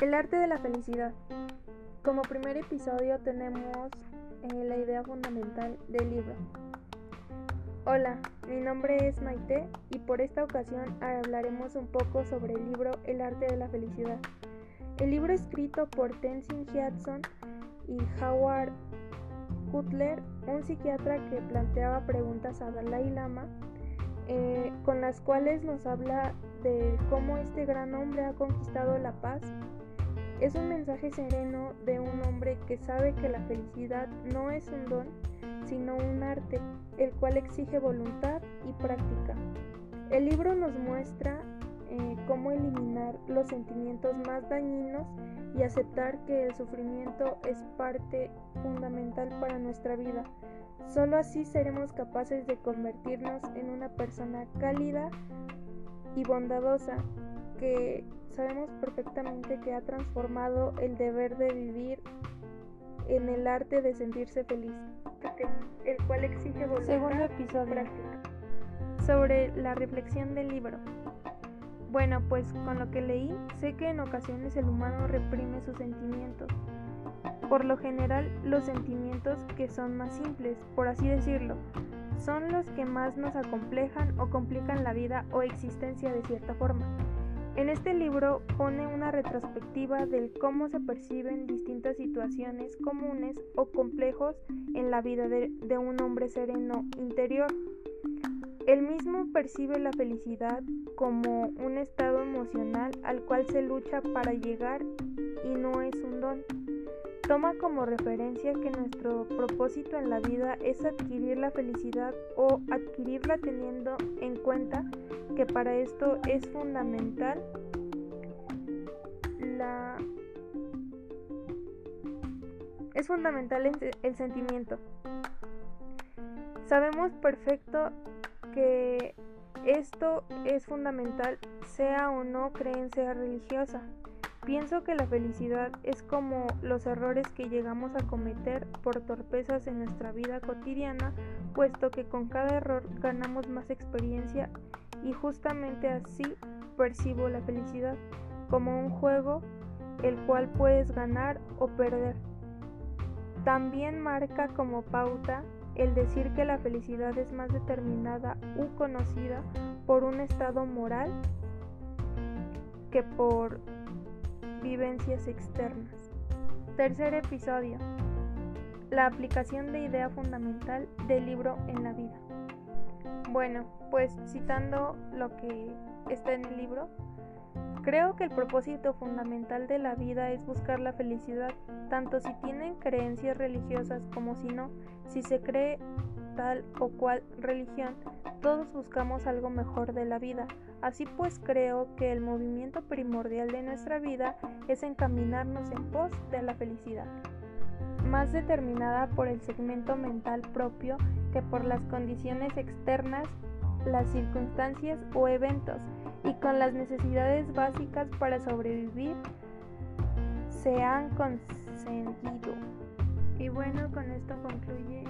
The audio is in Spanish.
El arte de la felicidad. Como primer episodio tenemos eh, la idea fundamental del libro. Hola, mi nombre es Maite y por esta ocasión hablaremos un poco sobre el libro El arte de la felicidad. El libro escrito por Tenzin Gyatso y Howard Cutler, un psiquiatra que planteaba preguntas a Dalai Lama, eh, con las cuales nos habla de cómo este gran hombre ha conquistado la paz es un mensaje sereno de un hombre que sabe que la felicidad no es un don, sino un arte, el cual exige voluntad y práctica. El libro nos muestra eh, cómo eliminar los sentimientos más dañinos y aceptar que el sufrimiento es parte fundamental para nuestra vida. Solo así seremos capaces de convertirnos en una persona cálida y bondadosa que sabemos perfectamente que ha transformado el deber de vivir en el arte de sentirse feliz, el cual exige voluntad Segundo episodio. práctica. Sobre la reflexión del libro. Bueno, pues con lo que leí, sé que en ocasiones el humano reprime sus sentimientos. Por lo general, los sentimientos que son más simples, por así decirlo, son los que más nos acomplejan o complican la vida o existencia de cierta forma. En este libro pone una retrospectiva del cómo se perciben distintas situaciones comunes o complejos en la vida de, de, un hombre sereno interior. Él mismo percibe la felicidad como un estado emocional al cual se lucha para llegar y no es un don. Toma como referencia que nuestro propósito en la vida es adquirir la felicidad o adquirirla teniendo en cuenta que para esto es fundamental la es fundamental el, sentimiento. Sabemos perfecto que esto es fundamental sea o no creencia religiosa. Pienso que la felicidad es como los errores que llegamos a cometer por torpezas en nuestra vida cotidiana, puesto que con cada error ganamos más experiencia y justamente así percibo la felicidad como un juego el cual puedes ganar o perder. También marca como pauta el decir que la felicidad es más determinada u conocida por un estado moral que por vivencias externas. Tercer episodio. La aplicación de idea fundamental del libro en la vida. Bueno, pues citando lo que está en el libro, creo que el propósito fundamental de la vida es buscar la felicidad, tanto si tienen creencias religiosas como si no, si se cree tal o cual religión, todos buscamos algo mejor de la vida. Así pues creo que el movimiento primordial de nuestra vida es encaminarnos en pos de la felicidad, más determinada por el segmento mental propio que por las condiciones externas, las circunstancias o eventos, y con las necesidades básicas para sobrevivir se han consentido. Y bueno, con esto concluye.